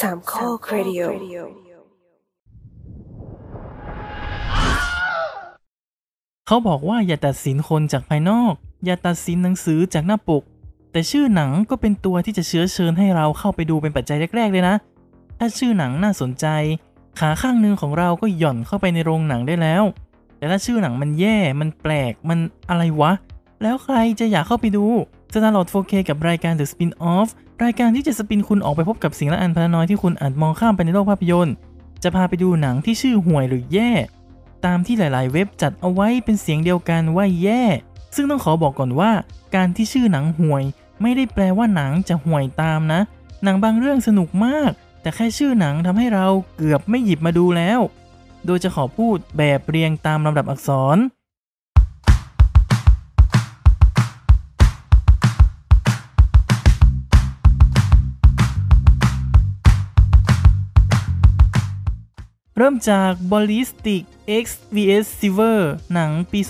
สามข้อครดิโอเขาบอกว่าอย่าตัดสินคนจากภายนอก อย่าตัดสินหนังสือจากหน้าปก แต่ชื่อหนังก็เป็นตัวที่จะเชื้อเชิญให้เราเข้าไปดูเป็นปัจจัยแรก ๆ เลยนะ ถ้าชื่อหนังน่าสนใจ ขาข้างหนึ่งของเราก็หย่อนเข้าไปในโรงหนังได้แล้ว แต่ถ้าชื่อหนังมันแย่ มันแปลก มันอะไรวะ แล้วใครจะอยากเข้าไปดู สตาร์ลอด 4K กับรายการ The Spin Off รายการที่จะสปินคุณออกไปพบกับสิ่งละอันพละน้อยที่คุณอาจมองข้ามไปในโลกภาพยนตร์ จะพาไปดูหนังที่ชื่อห่วยหรือแย่ ตามที่หลาย ๆ เว็บจัดเอาไว้เป็นเสียงเดียวกันว่าแย่ ซึ่งต้องขอบอกก่อนว่า การที่ชื่อหนังห่วย ไม่ได้แปลว่าหนังจะห่วยตามนะ หนังบางเรื่องสนุกมาก แต่แค่ชื่อหนังทำให้เราเกือบไม่หยิบมาดูแล้ว โดยจะขอพูดแบบเรียงตามลำดับอักษร เริ่มจาก Ballistic X vs Silver หนังปี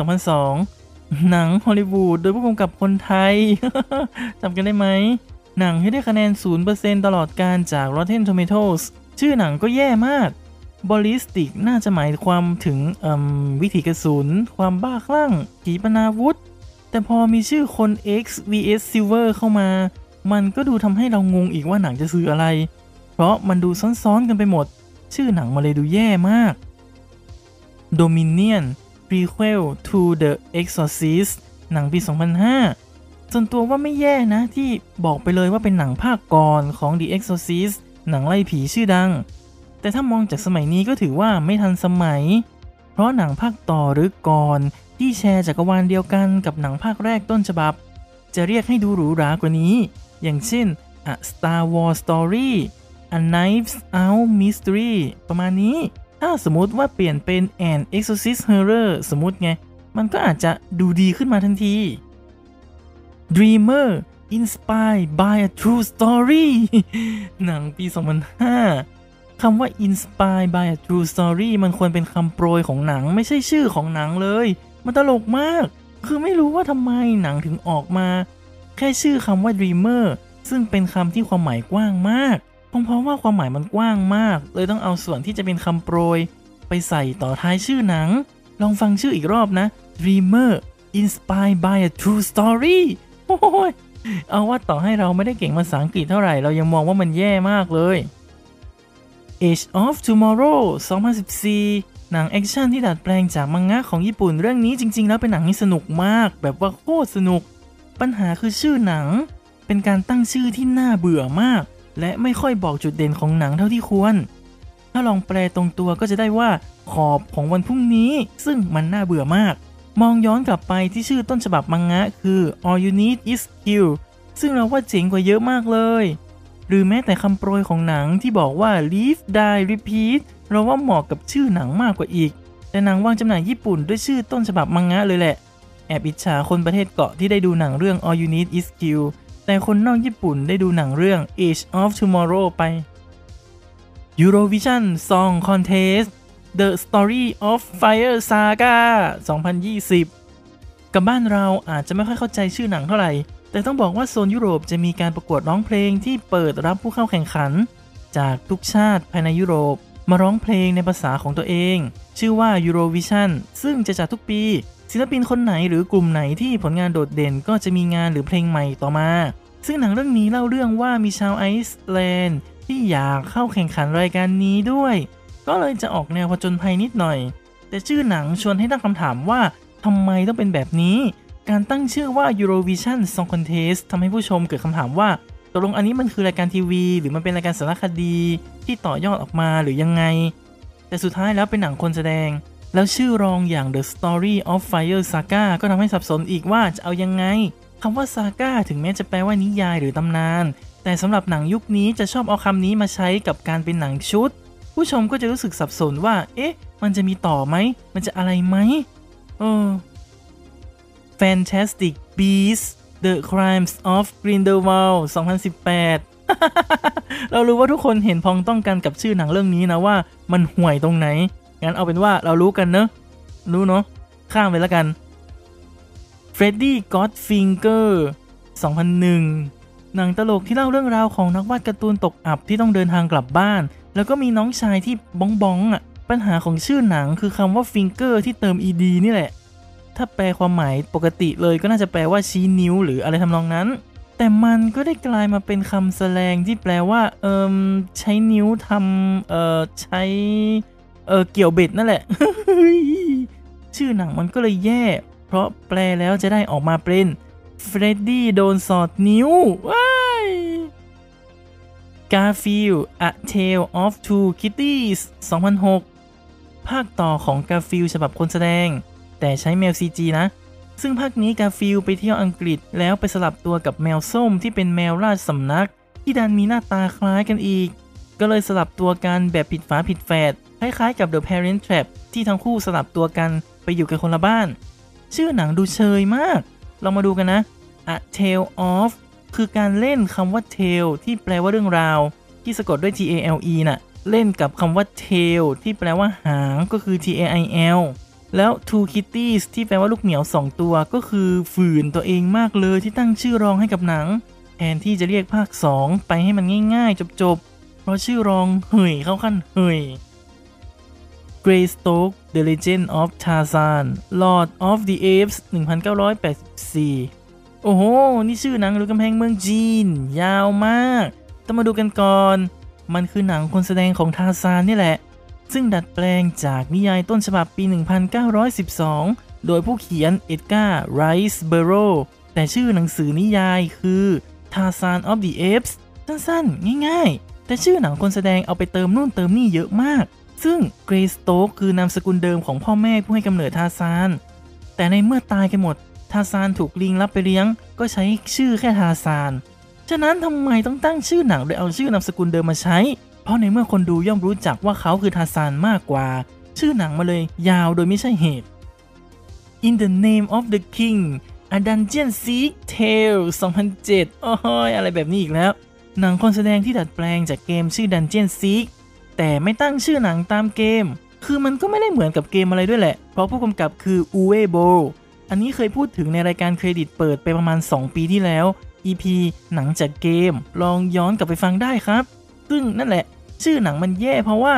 2002 หนังฮอลลีวูดโดยผู้กำกับคนไทย จำกันได้ไหม หนังที่ได้คะแนน 0%ตลอดการจาก Rotten Tomatoes ชื่อหนังก็แย่มาก Ballistic น่าจะหมายความถึงวิถีกระสุน ความบ้าคลั่งขีปนาวุธ แต่พอมีชื่อคน X vs Silver เข้ามา มันก็ดูทำให้เรางงอีกว่าหนังจะซื้ออะไร เพราะมันดูซ้อนๆกันไปหมด ชื่อหนังมาเลยดูแย่มาก Dominion Prequel to the Exorcist หนังปี 2005 ส่วนตัวว่าไม่แย่นะที่บอกไปเลยว่าเป็นหนังภาคก่อนของ The Exorcist หนังไล่ผีชื่อดัง แต่ถ้ามองจากสมัยนี้ก็ถือว่าไม่ทันสมัย เพราะหนังภาคต่อหรือก่อนที่แชร์จักรวาลเดียวกันกับหนังภาคแรกต้นฉบับ จะเรียกให้ดูหรูหรากว่านี้ อย่างเช่น A Star Wars Story A Knives Out Mystery ประมาณนี้ ถ้าสมมติว่าเปลี่ยนเป็น An Exorcist Horror สมมติไง มันก็อาจจะดูดีขึ้นมาทันที Dreamer Inspired by a True Story หนังปี 2005 คำว่า Inspired by a True Story มันควรเป็นคำโปรยของหนังไม่ใช่ชื่อของหนังเลย มันตลกมาก คือไม่รู้ว่าทำไมหนังถึงออกมา แค่ชื่อคำว่า Dreamer ซึ่งเป็นคำที่ความหมายกว้างมาก คงเพราะว่าความหมายมันกว้างมาก เลยต้องเอาส่วนที่จะเป็นคำโปรย ไปใส่ต่อท้ายชื่อหนัง ลองฟังชื่ออีกรอบนะ Dreamer Inspired by a True Story โอ้ยเอาว่าต่อให้เราไม่ได้เก่งภาษาอังกฤษเท่าไหร่ เรายังมองว่ามันแย่มากเลย Age of Tomorrow 2014 หนังแอคชั่นที่ดัดแปลงจากมังงะของญี่ปุ่นเรื่องนี้จริง ๆ แล้วเป็นหนังที่สนุกมาก แบบว่าโคตรสนุก ปัญหาคือชื่อหนัง เป็นการตั้งชื่อที่น่าเบื่อมาก และไม่ค่อยบอกจุดเด่นของหนังเท่าที่ควร ถ้าลองแปลตรงตัวก็จะได้ว่าขอบของวันพรุ่งนี้ ซึ่งมันน่าเบื่อมาก มองย้อนกลับไปที่ชื่อต้นฉบับมังงะ คือ All You Need Is Kill ซึ่งเราว่าเจ๋งกว่าเยอะมากเลย หรือแม้แต่คำโปรยของหนังที่บอกว่า Live Die Repeat เราว่าเหมาะกับชื่อหนังมากกว่าอีก แต่หนังวางจำหน่ายญี่ปุ่นด้วยชื่อต้นฉบับมังงะเลยแหละ แอบอิจฉาคนประเทศเกาะที่ได้ดูหนังเรื่อง All You Need Is Kill แต่คนนอกญี่ปุ่นได้ดูหนังเรื่อง Age of Tomorrow ไป Eurovision Song Contest The Story of Fire Saga 2020 กับบ้านเราอาจจะไม่ค่อยเข้าใจชื่อหนังเท่าไหร่ แต่ต้องบอกว่าโซนยุโรปจะมีการประกวดร้องเพลงที่เปิดรับผู้เข้าแข่งขัน จากทุกชาติภายในยุโรป มาร้องเพลงในภาษาของตัวเอง ชื่อว่า Eurovision ซึ่งจะจัดทุกปี ศิลปินคนไหนหรือกลุ่มไหนที่ผลงานโดดเด่นก็จะมีงานหรือเพลงใหม่ต่อมา ซึ่งหนังเรื่องนี้เล่าเรื่องว่ามีชาวไอซ์แลนด์ที่อยากเข้าแข่งขันรายการนี้ด้วย ก็เลยจะออกแนวผจญภัยนิดหน่อย แต่ชื่อหนังชวนให้ตั้งคำถามว่าทำไมต้องเป็นแบบนี้ การตั้งชื่อว่า Eurovision Song Contest ทำให้ผู้ชมเกิดคำถามว่าตกลงอันนี้มันคือรายการทีวี หรือมันเป็นรายการสารคดี ที่ต่อยอดออกมาหรือยังไง แต่สุดท้ายแล้วเป็นหนังคนแสดง แล้วชื่อรองอย่าง The Story of Fire Saga ก็ทำให้สับสนอีกว่าจะเอายังไง คำว่า Saga ถึงแม้จะแปลว่านิยายหรือตำนาน แต่สำหรับหนังยุคนี้จะชอบเอาคำนี้มาใช้กับการเป็นหนังชุด ผู้ชมก็จะรู้สึกสับสนว่า เอ๊ะ มันจะมีต่อไหม มันจะอะไรไหมเออ Fantastic Beasts The Crimes of Grindelwald 2018 เรารู้ว่าทุกคนเห็นพ้องต้องกันกับชื่อหนังเรื่องนี้นะว่ามันห่วยตรงไหน งั้นเอาเป็นว่าเรารู้กันเนอะ รู้เนาะ ข้ามไปแล้วกัน Freddy Godfinger 2001 หนังตลกที่เล่าเรื่องราวของนักวาดการ์ตูนตกอับที่ต้องเดินทางกลับบ้าน แล้วก็มีน้องชายที่บ้องบ้องอะ ปัญหาของชื่อหนังคือคำว่า finger ที่เติม ed นี่แหละ ถ้าแปลความหมายปกติเลยก็น่าจะแปลว่าชี้นิ้วหรืออะไรทำนองนั้น แต่มันก็ได้กลายมาเป็นคำแสลงที่แปลว่า เอิ่มใช้นิ้วทำเอ่อใช้ เออเกี่ยวเบ็ดนั่นแหละชื่อหนังมันก็เลยแย่ เพราะแปลแล้วจะได้ออกมาเป็นเฟรดดี้โดนสอดนิ้วว้าย Garfield A Tale of Two Kitties 2006 ภาคต่อของ Garfield ฉบับคนแสดง แต่ใช้แมว CG นะ ซึ่งภาคนี้ Garfield ไปเที่ยวอังกฤษแล้วไปสลับตัวกับแมวส้มที่เป็นแมวราชสำนัก ที่ดันมีหน้าตาคล้ายกันอีก ก็เลยสลับตัวกันแบบผิดฝาผิดแฝดคล้ายๆกับ The Parent Trap ที่ทั้งคู่สลับตัวกันไปอยู่กันคนละบ้าน ชื่อหนังดูเชยมากลองมาดูกันนะ A Tale of คือการเล่นคำว่า tale ที่แปลว่าเรื่องราว ที่สะกดด้วย T A L E น่ะ เล่นกับคำว่า tail ที่แปลว่าหางก็คือ T A I L แล้ว two kitties ที่แปลว่าลูกเหมียวสองตัวก็คือฝืนตัวเองมากเลยที่ตั้งชื่อรองให้กับหนัง แทนที่จะเรียกภาค 2 ไปให้มันง่ายๆ จบๆ เพราะชื่อรองเหยเข้าขั้นเหย Greystoke The Legend of Tarzan Lord of the Apes 1984 โอ้โห นี่ชื่อหนังหรือกำแพงเมืองจีน ยาวมาก ต้องมาดูกันก่อน มันคือหนังคนแสดงของทาซานนี่แหละ ซึ่งดัดแปลงจากนิยายต้นฉบับปี 1912 โดยผู้เขียนเอ็ดการ์ไรส์เบโรแต่ชื่อหนังสือนิยายคือ Tarzan of the Apes สั้นๆ ง่ายๆ แต่ชื่อหนังคนแสดงเอาไปเติมนู่นเติมนี่เยอะมาก ซึ่งเกรสโต๊กคือนามสกุลเดิมของพ่อแม่ผู้ให้กำเนิดทาซาน แต่ในเมื่อตายกันหมด ทาซานถูกลิงรับไปเลี้ยง ก็ใช้ชื่อแค่ทาซาน ฉะนั้นทำไมต้องตั้งชื่อหนังโดยเอาชื่อนามสกุลเดิมมาใช้ เพราะในเมื่อคนดูย่อมรู้จักว่าเขาคือทาซานมากกว่า ชื่อหนังมาเลยยาวโดยไม่ใช่เหตุ In the Name of the King A Dungeon Seek Tale 2007 โอ้ยอะไรแบบนี้อีกแล้ว หนังคนแสดงที่ดัดแปลงจากเกมชื่อ Dungeon Seek แต่ไม่ตั้งชื่อหนังตามเกม คือมันก็ไม่ได้เหมือนกับเกมอะไรด้วยแหละ เพราะผู้กำกับคืออูเวโบอันนี้เคยพูดถึงในรายการเครดิตเปิดไปประมาณ 2 ปีที่แล้ว EP หนังจากเกม ลองย้อนกลับไปฟังได้ครับ ซึ่งนั่นแหละ ชื่อหนังมันแย่เพราะว่า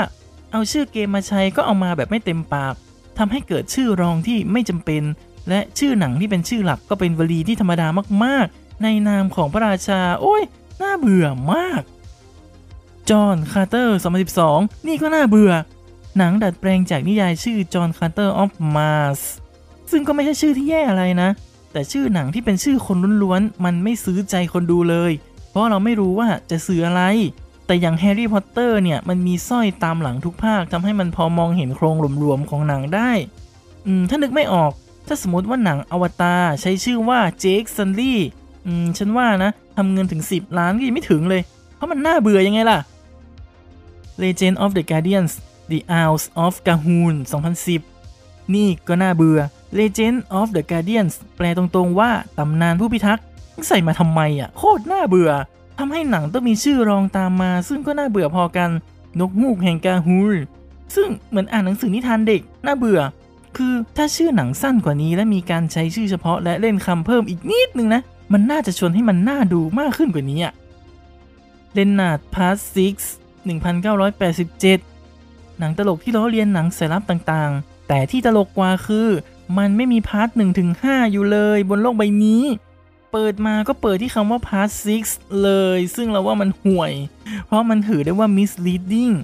เอาชื่อเกมมาใช้ก็เอามาแบบไม่เต็มปากทำให้เกิดชื่อรองที่ไม่จำเป็น และชื่อหนังที่เป็นชื่อหลักก็เป็นวลีที่ธรรมดามากๆ ในนามของพระราชา โอ้ยน่าเบื่อมาก จอห์นคาร์เตอร์ 2012 นี่ก็น่าเบื่อ หนังดัดแปลงจากนิยายชื่อ John Carter of Mars ซึ่งก็ไม่ใช่ชื่อที่แย่อะไรนะ แต่ชื่อหนังที่เป็นชื่อคนล้วนๆ มันไม่ซื้อใจคนดูเลย เพราะเราไม่รู้ว่าจะสื่ออะไร แต่อย่างแฮร์รี่พอตเตอร์เนี่ยมันมีสร้อยตามหลังทุกภาคทำให้มันพอมองเห็นโครงรวมๆของหนังได้อืมถ้านึกไม่ออก ถ้าสมมติว่าหนังอวตารใช้ชื่อว่าเจคซันลี่อืมฉันว่านะทำเงินถึง 10 ล้านก็ยังไม่ถึงเลย เพราะมันน่าเบื่อยังไงล่ะ Legend of the Guardians The Owls of Gahul 2010 นี่ก็น่าเบื่อ Legend of the Guardians แปลตรงๆว่าตำนานผู้พิทักษ์ใส่มาทำไมอะ โคตรน่าเบื่อทำให้หนังต้องมีชื่อรองตามมา ซึ่งก็น่าเบื่อพอกัน นกฮูกแห่งกาฮูลซึ่งเหมือนอ่านหนังสือนิทานเด็ก น่าเบื่อ คือถ้าชื่อหนังสั้นกว่านี้และมีการใช้ชื่อเฉพาะและเล่นคำเพิ่มอีกนิดนึงนะ มันน่าจะชวนให้มันน่าดูมากขึ้นกว่านี้อะเลนนาร์ด Part 1987 หนังตลกที่ล้อเลียนหนังสายลับต่างๆ แต่ที่ตลกกว่าคือ มันไม่มี part 1ถึง5อยู่เลยบนโลกใบนี้ เปิดมาก็เปิดที่คำว่า part 6เลย ซึ่งเราว่ามันห่วย เพราะมันถือได้ว่า misleading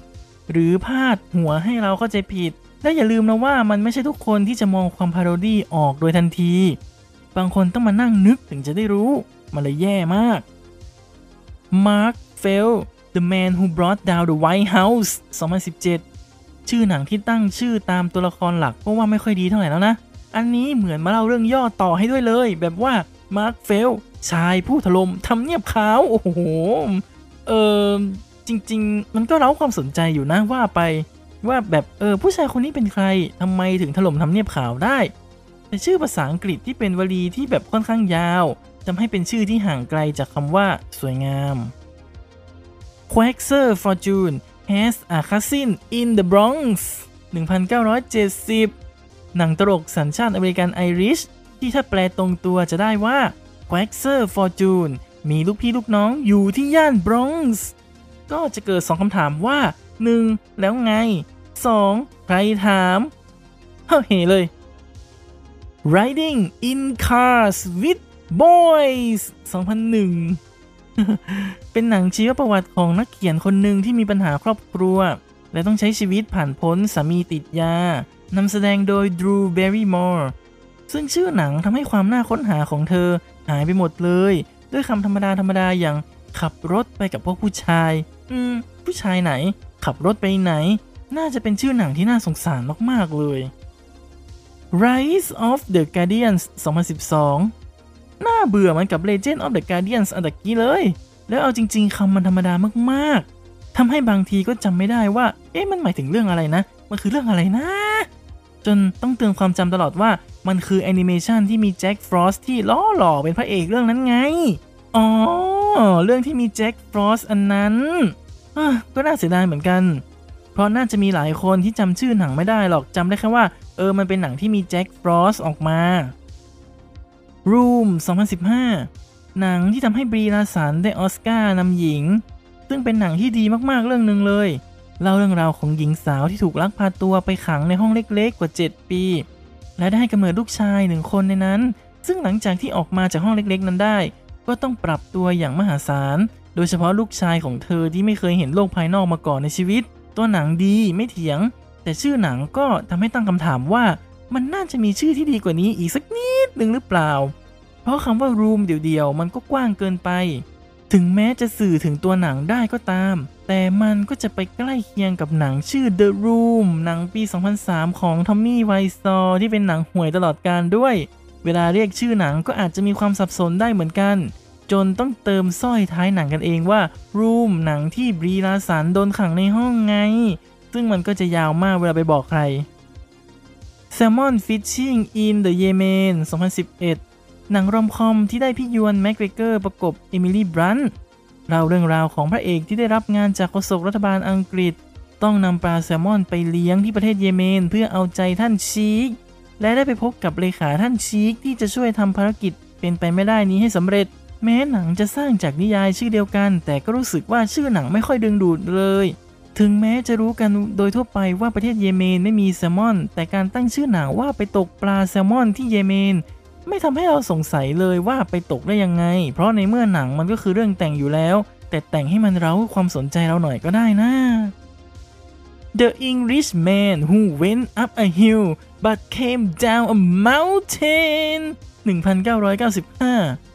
หรือพาดหัวให้เราเข้าใจผิด และอย่าลืมนะว่ามันไม่ใช่ทุกคนที่จะมองความพาโรดี้ออกโดยทันที บางคนต้องมานั่งนึกถึงจะได้รู้ มันเลยแย่มาก Mark Fell The Man Who Brought Down the White House 2017 ชื่อหนังที่ตั้งชื่อตามตัวละครหลักก็ว่าไม่ค่อยดีเท่าไหร่แล้วนะ อันนี้เหมือนมาเล่าเรื่องย่อต่อให้ด้วยเลย แบบว่า Mark Fell ชายผู้ถล่มทำเนียบขาว โอ้โห เออจริง ๆ มันก็เร้าความสนใจอยู่นะว่าไปว่าแบบเออผู้ชายคนนี้เป็นใครทำไมถึงถล่มทำเนียบขาวได้ แต่ชื่อภาษาอังกฤษที่เป็นวลีที่แบบค่อนข้างยาวทำให้เป็นชื่อที่ห่างไกลจากคำว่าสวยงาม Quaxer Fortune has a cousin in the Bronx 1970 หนังตลกสัญชาติอเมริกันไอริชที่ถ้าแปลตรงตัวจะได้ว่า Quaxer Fortune มีลูกพี่ลูกน้องอยู่ที่ย่านบรอนซ์ก็จะเกิดสองคำถามว่า 1. แล้วไง 2. ใครถามเฮ้เฮเลย Riding in Cars with Boys 2001 เป็นหนังชีวประวัติของนักเขียนคนหนึ่งที่มีปัญหาครอบครัว และต้องใช้ชีวิตผ่านพ้นสามีติดยานำแสดงโดย Drew Barrymore ซึ่งชื่อหนังทำให้ความน่าค้นหาของเธอหายไปหมดเลย ด้วยคำธรรมดาธรรมดาอย่างขับรถไปกับพวกผู้ชาย อืม ผู้ชายไหน ขับรถไปไหน น่าจะเป็นชื่อหนังที่น่าสงสารมาก ๆ เลย Rise of the Guardians 2012 น่าเบื่อมือนกับ Legend of the Guardians อันตะกี้เลย แล้วเอาจริง ๆคำมันธรรมดามากๆทำให้บางทีก็จำไม่ได้ว่า เอ๊ะมันหมายถึงเรื่องอะไรนะ มันคือเรื่องอะไรนะ จนต้องเตือนความจำตลอดว่ามันคือแอนิเมชันที่มีแจ็คฟรอสที่ล้อหล่อเป็นพระเอกเรื่องนั้นไง อ๋อ เรื่องที่มีแจ็คฟรอสอันนั้นก็น่าเสียดายเหมือนกัน เพราะน่าจะมีหลายคนที่จำชื่อหนังไม่ได้หรอกจำได้แค่ว่า เออมันเป็นหนังที่มีแจ็คฟรอสออกมา Room 2015 หนังที่ทำให้บรีลาสันได้ออสการ์นำหญิง ซึ่งเป็นหนังที่ดีมากๆเรื่องหนึ่งเลยเล่าเรื่องราวของหญิงสาวที่ถูกลักพาตัวไปขังในห้องเล็กๆกว่า 7 ปี และได้ให้กำเนิดลูกชายหนึ่งคนในนั้น ซึ่งหลังจากที่ออกมาจากห้องเล็กๆ นั้นได้ ก็ต้องปรับตัวอย่างมหาศาล โดยเฉพาะลูกชายของเธอที่ไม่เคยเห็นโลกภายนอกมาก่อนในชีวิต ตัวหนังดีไม่เถียง แต่ชื่อหนังก็ทำให้ตั้งคำถามว่า มันน่าจะมีชื่อที่ดีกว่านี้อีกสักนิดหนึ่งหรือเปล่า เพราะคำว่า room เดียวๆ มันก็กว้างเกินไป ถึงแม้จะสื่อถึงตัวหนังได้ก็ตาม แต่มันก็จะไปใกล้เคียงกับหนังชื่อ The Room หนังปี 2003 ของทอมมี่ไวซอร์ที่เป็นหนังห่วยตลอดการด้วย เวลาเรียกชื่อหนังก็อาจจะมีความสับสนได้เหมือนกัน จนต้องเติมสร้อยท้ายหนังกันเองว่า Room หนังที่บรีลาสันโดนขังในห้องไง ซึ่งมันก็จะยาวมากเวลาไปบอกใคร Salmon Fishing in the Yemen 2011 หนังรอมคอมที่ได้พี่ยวนแม็กเกรเกอร์ประกบเอมิลี่บรันท์เล่าเรื่องราวของพระเอกที่ได้รับงานจากโฆษกรัฐบาลอังกฤษ ต้องนำปลาแซลมอนไปเลี้ยงที่ประเทศเยเมน เพื่อเอาใจท่านชีกและได้ไปพบกับเลขาท่านชีกที่จะช่วยทำภารกิจเป็นไปไม่ได้นี้ให้สำเร็จ แม้หนังจะสร้างจากนิยายชื่อเดียวกัน แต่ก็รู้สึกว่าชื่อหนังไม่ค่อยดึงดูดเลย ถึงแม้จะรู้กันโดยทั่วไปว่าประเทศเยเมนไม่มีแซลมอน แต่การตั้งชื่อหนังว่าไปตกปลาแซลมอนที่เยเมน ไม่ทำให้เราสงสัยเลยว่าไปตกได้ยังไง เพราะในเมื่อหนังมันก็คือเรื่องแต่งอยู่แล้ว แต่แต่งให้มันเร้าความสนใจเราหน่อยก็ได้นะ The Englishman who went up a hill but came down a mountain 1995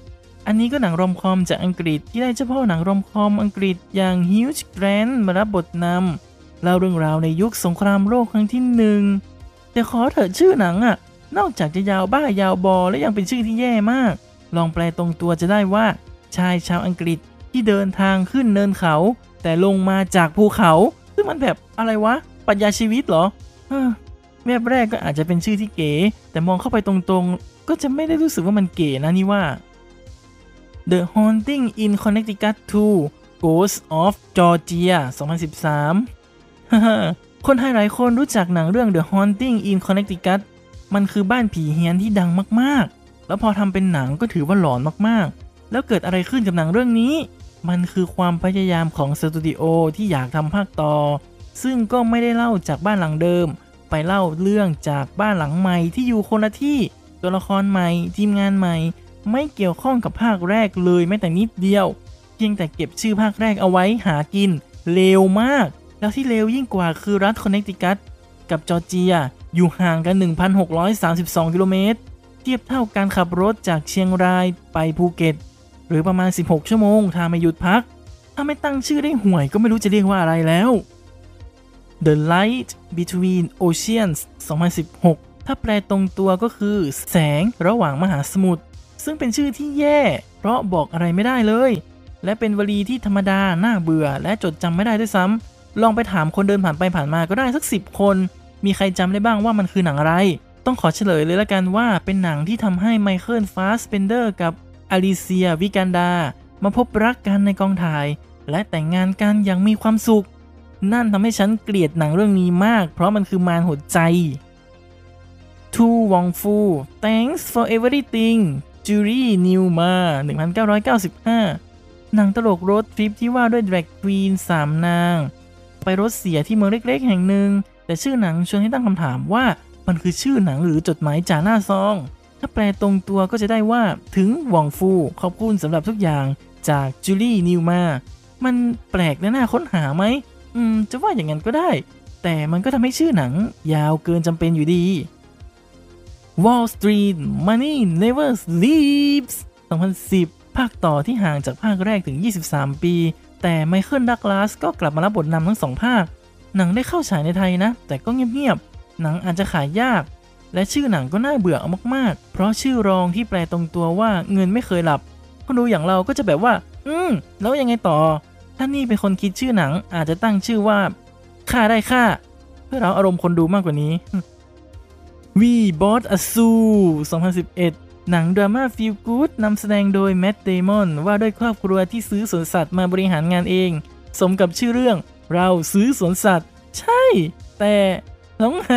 อันนี้ก็หนังรอมคอมจากอังกฤษที่ได้เจ้าพ่อหนังรอมคอมอังกฤษอย่างฮิวจ์แกรนท์มารับบทนำเล่าเรื่องราวในยุคสงครามโลกครั้งที่หนึ่งแต่ขอเถอะชื่อหนังอะนอกจากจะยาวบ้ายาวบอและยังเป็นชื่อที่แย่มาก ลองแปลตรงตัวจะได้ว่า ชายชาวอังกฤษที่เดินทางขึ้นเนินเขา แต่ลงมาจากภูเขา ซึ่งมันแบบอะไรวะปรัชญาชีวิตเหรอเฮ้อแวบแรกก็อาจจะเป็นชื่อที่เก๋ แต่มองเข้าไปตรงๆ ก็จะไม่ได้รู้สึกว่ามันเก๋นะนี่ว่า The Haunting in Connecticut 2 Ghost of Georgia 2013 คนไทยหลายคนรู้จักหนังเรื่อง The Haunting in Connecticut มันคือบ้านผีเฮียนที่ดังมากๆ แล้วพอทำเป็นหนังก็ถือว่าหลอนมากๆ แล้วเกิดอะไรขึ้นกับหนังเรื่องนี้ มันคือความพยายามของสตูดิโอที่อยากทำภาคต่อ ซึ่งก็ไม่ได้เล่าจากบ้านหลังเดิม ไปเล่าเรื่องจากบ้านหลังใหม่ที่อยู่คนละที่ ตัวละครใหม่ ทีมงานใหม่ ไม่เกี่ยวข้องกับภาคแรกเลยแม้แต่นิดเดียว เพียงแต่เก็บชื่อภาคแรกเอาไว้หากินเลวมาก แล้วที่เลวยิ่งกว่าคือรัฐคอนเนคติคัตกับจอร์เจีย อยู่ห่างกัน 1,632 กิโลเมตร เทียบเท่าการขับรถจากเชียงรายไปภูเก็ต หรือประมาณ 16 ชั่วโมงถ้าไม่หยุดพัก ถ้าไม่ตั้งชื่อได้ห่วยก็ไม่รู้จะเรียกว่าอะไรแล้ว The Light Between Oceans 2016 ถ้าแปลตรงตัวก็คือ แสงระหว่างมหาสมุทร ซึ่งเป็นชื่อที่แย่ เพราะบอกอะไรไม่ได้เลย และเป็นวลีที่ธรรมดา น่าเบื่อ และจดจำไม่ได้ด้วยซ้ำลองไปถามคนเดินผ่านไปผ่านมาก็ได้สักสิบคน มีใครจำได้บ้างว่ามันคือหนังอะไร ต้องขอเฉลยเลยละกันว่าเป็นหนังที่ทำให้ไมเคิลฟาสเปนเดอร์กับอลิเซียวิกันเดอร์ มาพบรักกันในกองถ่าย และแต่งงานกันอย่างมีความสุข นั่นทำให้ฉันเกลียดหนังเรื่องนี้มาก เพราะมันคือมารหัวใจ To Wong Fu Thanks for everything จูรี่นิวมา1995 หนังตลกรถทริปที่ว่าด้วยแดรกควีนสามนาง ไปรถเสียที่เมืองเล็กๆ แห่งหนึ่ง แต่ชื่อหนังชวนให้ตั้งคำถามว่ามันคือชื่อหนังหรือจดหมายจ่าหน้าซอง ถ้าแปลตรงตัวก็จะได้ว่าถึงหว่องฟูขอบคุณสำหรับทุกอย่างจากจูลี่นิวมา มันแปลกและน่าค้นหาไหม อืม จะว่าอย่างนั้นก็ได้ แต่มันก็ทำให้ชื่อหนังยาวเกินจำเป็นอยู่ดี Wall Street Money Never Sleeps 2010 ภาคต่อที่ห่างจากภาคแรกถึง 23 ปี แต่ไมเคิลดักลาสก็กลับมารับบทนำทั้งสองภาค หนังได้เข้าฉายในไทยนะ แต่ก็เงียบๆ หนังอาจจะขายยาก และชื่อหนังก็น่าเบื่อเอามากๆ เพราะชื่อรองที่แปลตรงตัวว่าเงินไม่เคยหลับ คนดูอย่างเราก็จะแบบว่า อืม แล้วยังไงต่อ ถ้านี่เป็นคนคิดชื่อหนังอาจจะตั้งชื่อว่าค่าได้ค่า เพื่อเราอารมณ์คนดูมากกว่านี้ We Bought a Zoo 2011 หนังดราม่าฟีลกู๊ดนำแสดงโดยแมตต์เดมอนว่าด้วยครอบครัวที่ซื้อสวนสัตว์มาบริหารงานเอง สมกับชื่อเรื่อง เราซื้อสวนสัตว์ ใช่ แต่แล้วไง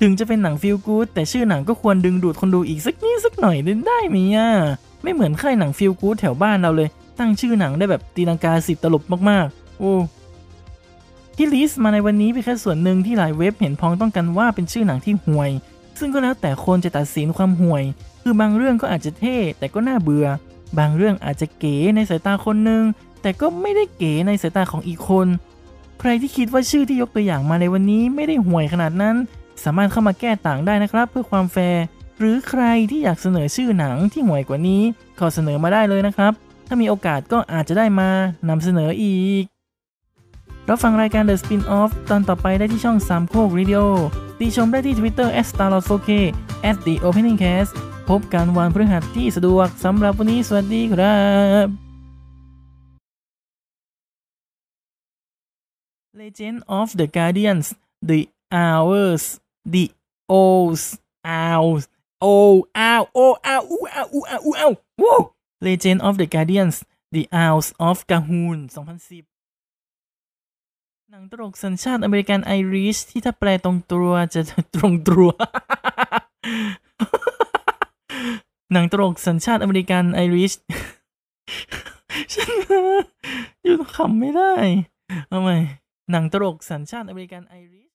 ถึงจะเป็นหนังฟีลกู๊ดแต่ชื่อหนังก็ควรดึงดูดคนดูอีกสักนิดสักหน่อยได้ไหมอะไม่เหมือนค่ายหนังฟีลกู๊ดแถวบ้านเราเลย ตั้งชื่อหนังได้แบบตีลังกาสิบตลบมากๆ โอ้ที่ลิสต์มาในวันนี้เป็นแค่ส่วนหนึ่งที่หลายเว็บเห็นพ้องต้องกันว่าเป็นชื่อหนังที่ห่วย ซึ่งก็แล้วแต่คนจะตัดสินความห่วย คือบางเรื่องก็อาจจะเท่แต่ก็น่าเบื่อ บางเรื่องอาจจะเก๋ในสายตาคนหนึ่งแต่ก็ไม่ได้เก๋ในสายตาของอีกคน ใครที่คิดว่าชื่อที่ยกตัวอย่างมาในวันนี้ไม่ได้ห่วยขนาดนั้น สามารถเข้ามาแก้ต่างได้นะครับ เพื่อความแฟร์ หรือใครที่อยากเสนอชื่อหนังที่ห่วยกว่านี้ขอเสนอมาได้เลยนะครับ ถ้ามีโอกาสก็อาจจะได้มานำเสนออีกรับฟังรายการ The Spin-off ตอนต่อไปได้ที่ช่องสามโคกรีดิโอ ติชมได้ที่ Twitter @starlord4k at the opening cast พบกันวันพฤหัสที่สะดวกสำหรับวันนี้สวัสดีครับบ Legend of the Guardians The Hours The Owls Owls Oh Ow Oh Ow Ooh Ow Ooh Ow Ooh Ow Woo Legend of the Guardians The Owls of Gahun 2010 หนังตลกสัญชาติอเมริกันไอริชที่ถ้าแปลตรงตัวจะตรงตัวหนังตลกสัญชาติอเมริกันไอริชฉันอยู่ขำไม่ได้ เอาใหม่หนังตลกสัญชาติอเมริกันไอริช